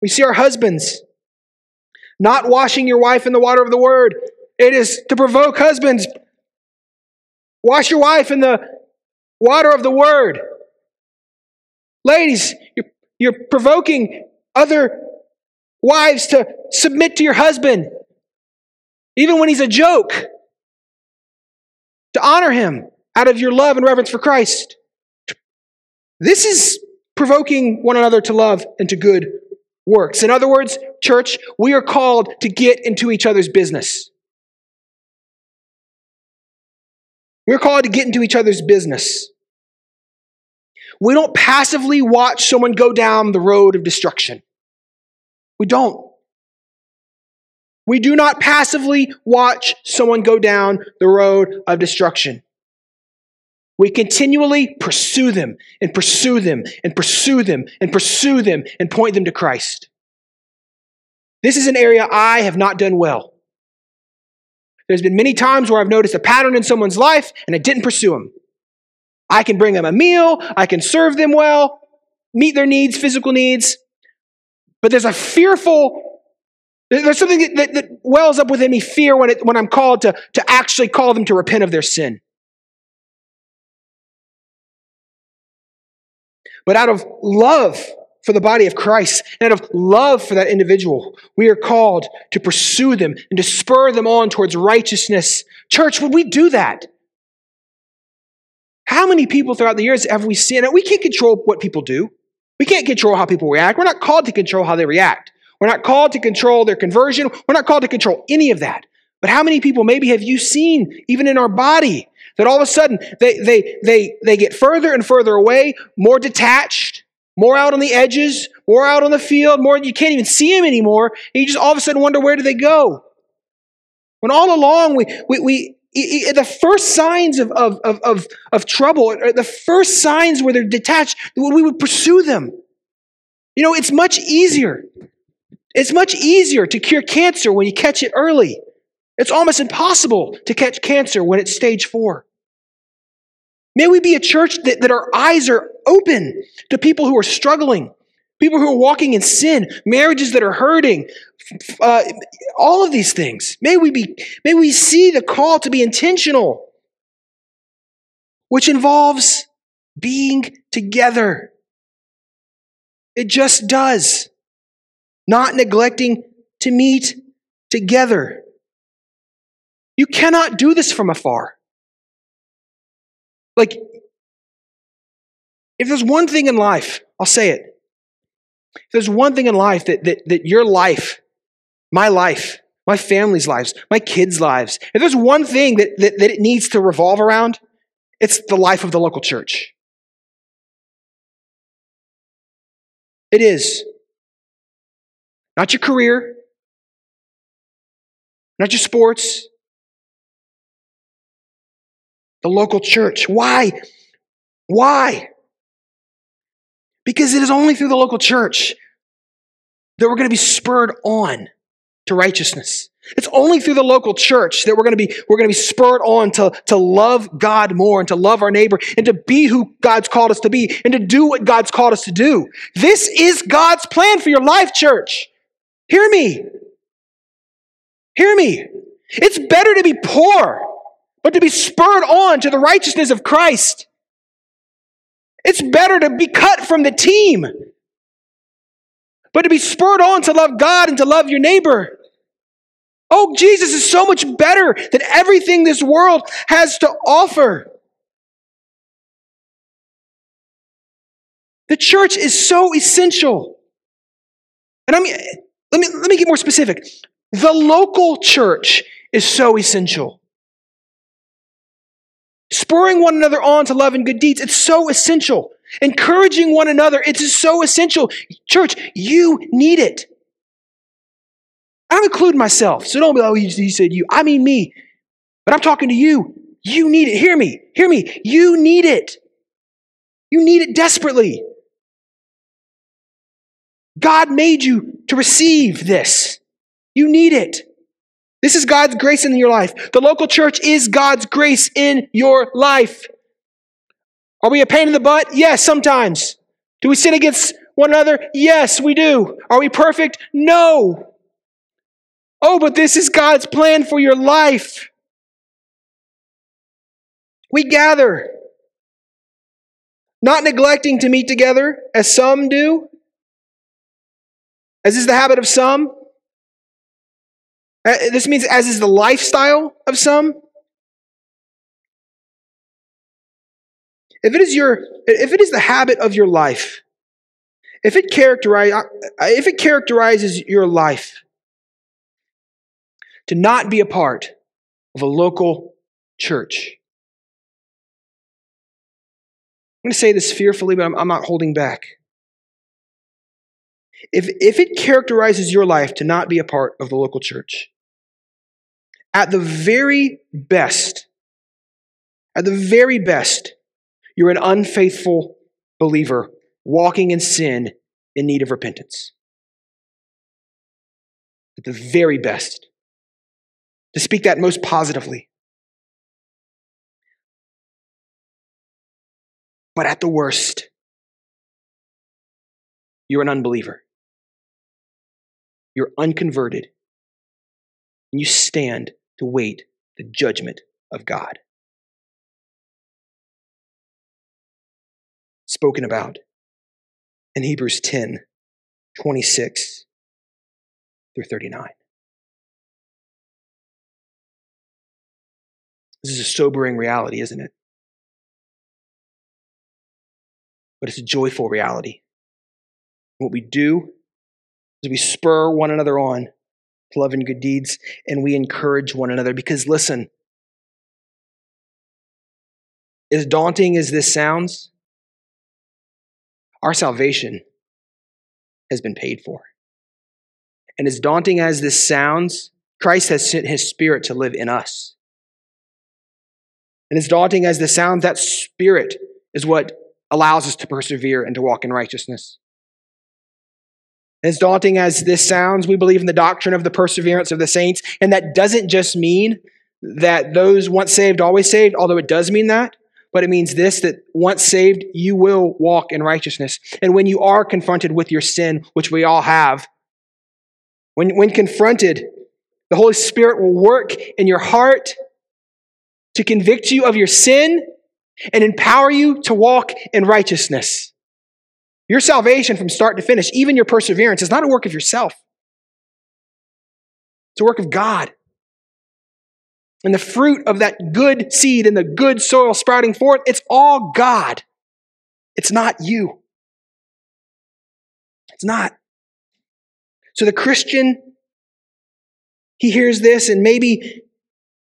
Speaker 1: We see our husbands not washing your wife in the water of the word. It is to provoke husbands. Wash your wife in the water of the word. Ladies, you're, you're provoking other wives to submit to your husband, even when he's a joke, to honor him out of your love and reverence for Christ. This is provoking one another to love and to good works. In other words, church, we are called to get into each other's business. We're called to get into each other's business. We don't passively watch someone go down the road of destruction. We don't. We do not passively watch someone go down the road of destruction. We continually pursue them and pursue them and pursue them and pursue them and point them to Christ. This is an area I have not done well. There's been many times where I've noticed a pattern in someone's life and I didn't pursue them. I can bring them a meal, I can serve them well, meet their needs, physical needs, but there's a fearful, there's something that, that, that wells up within me fear when, it, when I'm called to, to actually call them to repent of their sin. But out of love for the body of Christ and out of love for that individual, we are called to pursue them and to spur them on towards righteousness. Church, would we do that? How many people throughout the years have we seen? We can't control what people do. We can't control how people react. We're not called to control how they react. We're not called to control their conversion. We're not called to control any of that. But how many people maybe have you seen, even in our body, that all of a sudden they, they, they, they get further and further away, more detached, more out on the edges, more out on the field, more you can't even see them anymore. And you just all of a sudden wonder where do they go? When all along we, we, we the first signs of, of, of, of, trouble, the first signs where they're detached, we would pursue them. You know, it's much easier. It's much easier to cure cancer when you catch it early. It's almost impossible to catch cancer when it's stage four. May we be a church that, that our eyes are open to people who are struggling, people who are walking in sin, marriages that are hurting, uh, all of these things. May we be, may we see the call to be intentional, which involves being together. It just does. Not neglecting to meet together. You cannot do this from afar. Like, if there's one thing in life, I'll say it. If there's one thing in life that, that, that your life, my life, my family's lives, my kids' lives, if there's one thing that, that, that it needs to revolve around, it's the life of the local church. It is. Not your career, not your sports, the local church. Why? Why? Because it is only through the local church that we're going to be spurred on to righteousness. It's only through the local church that we're going to be, we're going to be spurred on to, to love God more and to love our neighbor and to be who God's called us to be and to do what God's called us to do. This is God's plan for your life, church. Hear me. Hear me. It's better to be poor but to be spurred on to the righteousness of Christ. It's better to be cut from the team, but to be spurred on to love God and to love your neighbor. Oh, Jesus is so much better than everything this world has to offer. The church is so essential. And I mean, let me, let me get more specific. The local church is so essential spurring one another on to love and good deeds. It's so essential. Encouraging one another, it's so essential. Church, you need it. I'm including myself, so don't be like, oh, he said you. I mean me. But I'm talking to you. You need it. Hear me. Hear me. You need it. You need it desperately. God made you to receive this. You need it. This is God's grace in your life. The local church is God's grace in your life. Are we a pain in the butt? Yes, sometimes. Do we sin against one another? Yes, we do. Are we perfect? No. Oh, but this is God's plan for your life. We gather, not neglecting to meet together as some do, as is the habit of some uh, this means as is the lifestyle of some. If it is your, if it is the habit of your life, if it characterize, if it characterizes your life to not be a part of a local church, I'm going to say this fearfully, but I'm, I'm not holding back. If, if it characterizes your life to not be a part of the local church, at the very best, at the very best, you're an unfaithful believer walking in sin in need of repentance. At the very best. To speak that most positively. But at the worst, you're an unbeliever. You're unconverted. And you stand to wait the judgment of God. Spoken about in Hebrews 10 26 through 39. This is a sobering reality, isn't it? But it's a joyful reality. What we do is we spur one another on to love and good deeds, and we encourage one another. Because listen, as daunting as this sounds, our salvation has been paid for. And as daunting as this sounds, Christ has sent his spirit to live in us. And as daunting as this sounds, that spirit is what allows us to persevere and to walk in righteousness. As daunting as this sounds, we believe in the doctrine of the perseverance of the saints. And that doesn't just mean that those once saved, always saved, although it does mean that. But it means this that once saved, you will walk in righteousness. And when you are confronted with your sin, which we all have, when, when confronted, the Holy Spirit will work in your heart to convict you of your sin and empower you to walk in righteousness. Your salvation from start to finish, even your perseverance, is not a work of yourself, it's a work of God. And the fruit of that good seed and the good soil sprouting forth, it's all God. It's not you. It's not. So the Christian, he hears this and maybe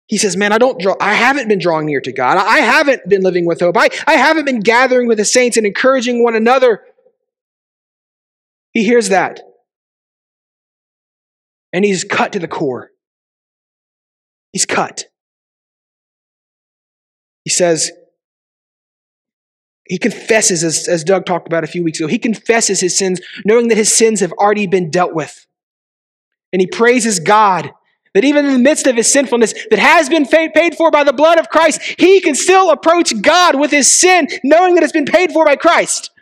Speaker 1: he says, Man, I don't draw, I haven't been drawing near to God. I haven't been living with hope. I, I haven't been gathering with the saints and encouraging one another. He hears that. And he's cut to the core. He's cut. He says, he confesses, as, as Doug talked about a few weeks ago, he confesses his sins, knowing that his sins have already been dealt with. And he praises God that even in the midst of his sinfulness that has been paid for by the blood of Christ, he can still approach God with his sin, knowing that it's been paid for by Christ.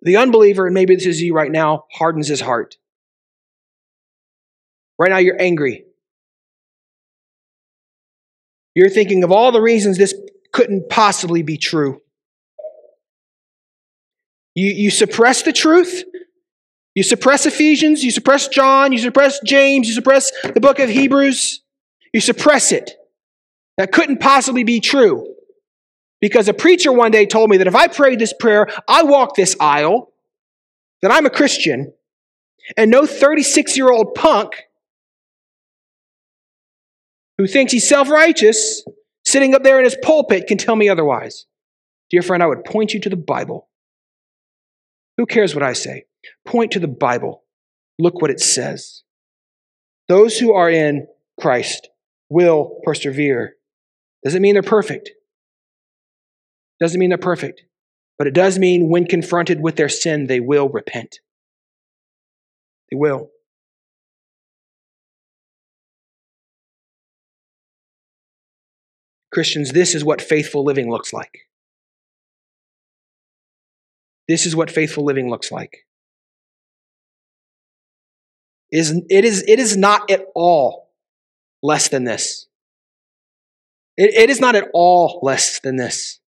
Speaker 1: The unbeliever, and maybe this is you right now, hardens his heart. Right now, you're angry. You're thinking of all the reasons this couldn't possibly be true. You, you suppress the truth. You suppress Ephesians. You suppress John. You suppress James. You suppress the book of Hebrews. You suppress it. That couldn't possibly be true. Because a preacher one day told me that if I prayed this prayer, I walk this aisle, that I'm a Christian, and no 36 year old punk who thinks he's self righteous sitting up there in his pulpit can tell me otherwise. Dear friend, I would point you to the Bible. Who cares what I say? Point to the Bible. Look what it says. Those who are in Christ will persevere. Doesn't mean they're perfect. Doesn't mean they're perfect, but it does mean when confronted with their sin, they will repent. They will. Christians, this is what faithful living looks like. This is what faithful living looks like. It is, it is, it is not at all less than this. It, it is not at all less than this.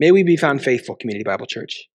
Speaker 1: May we be found faithful, Community Bible Church.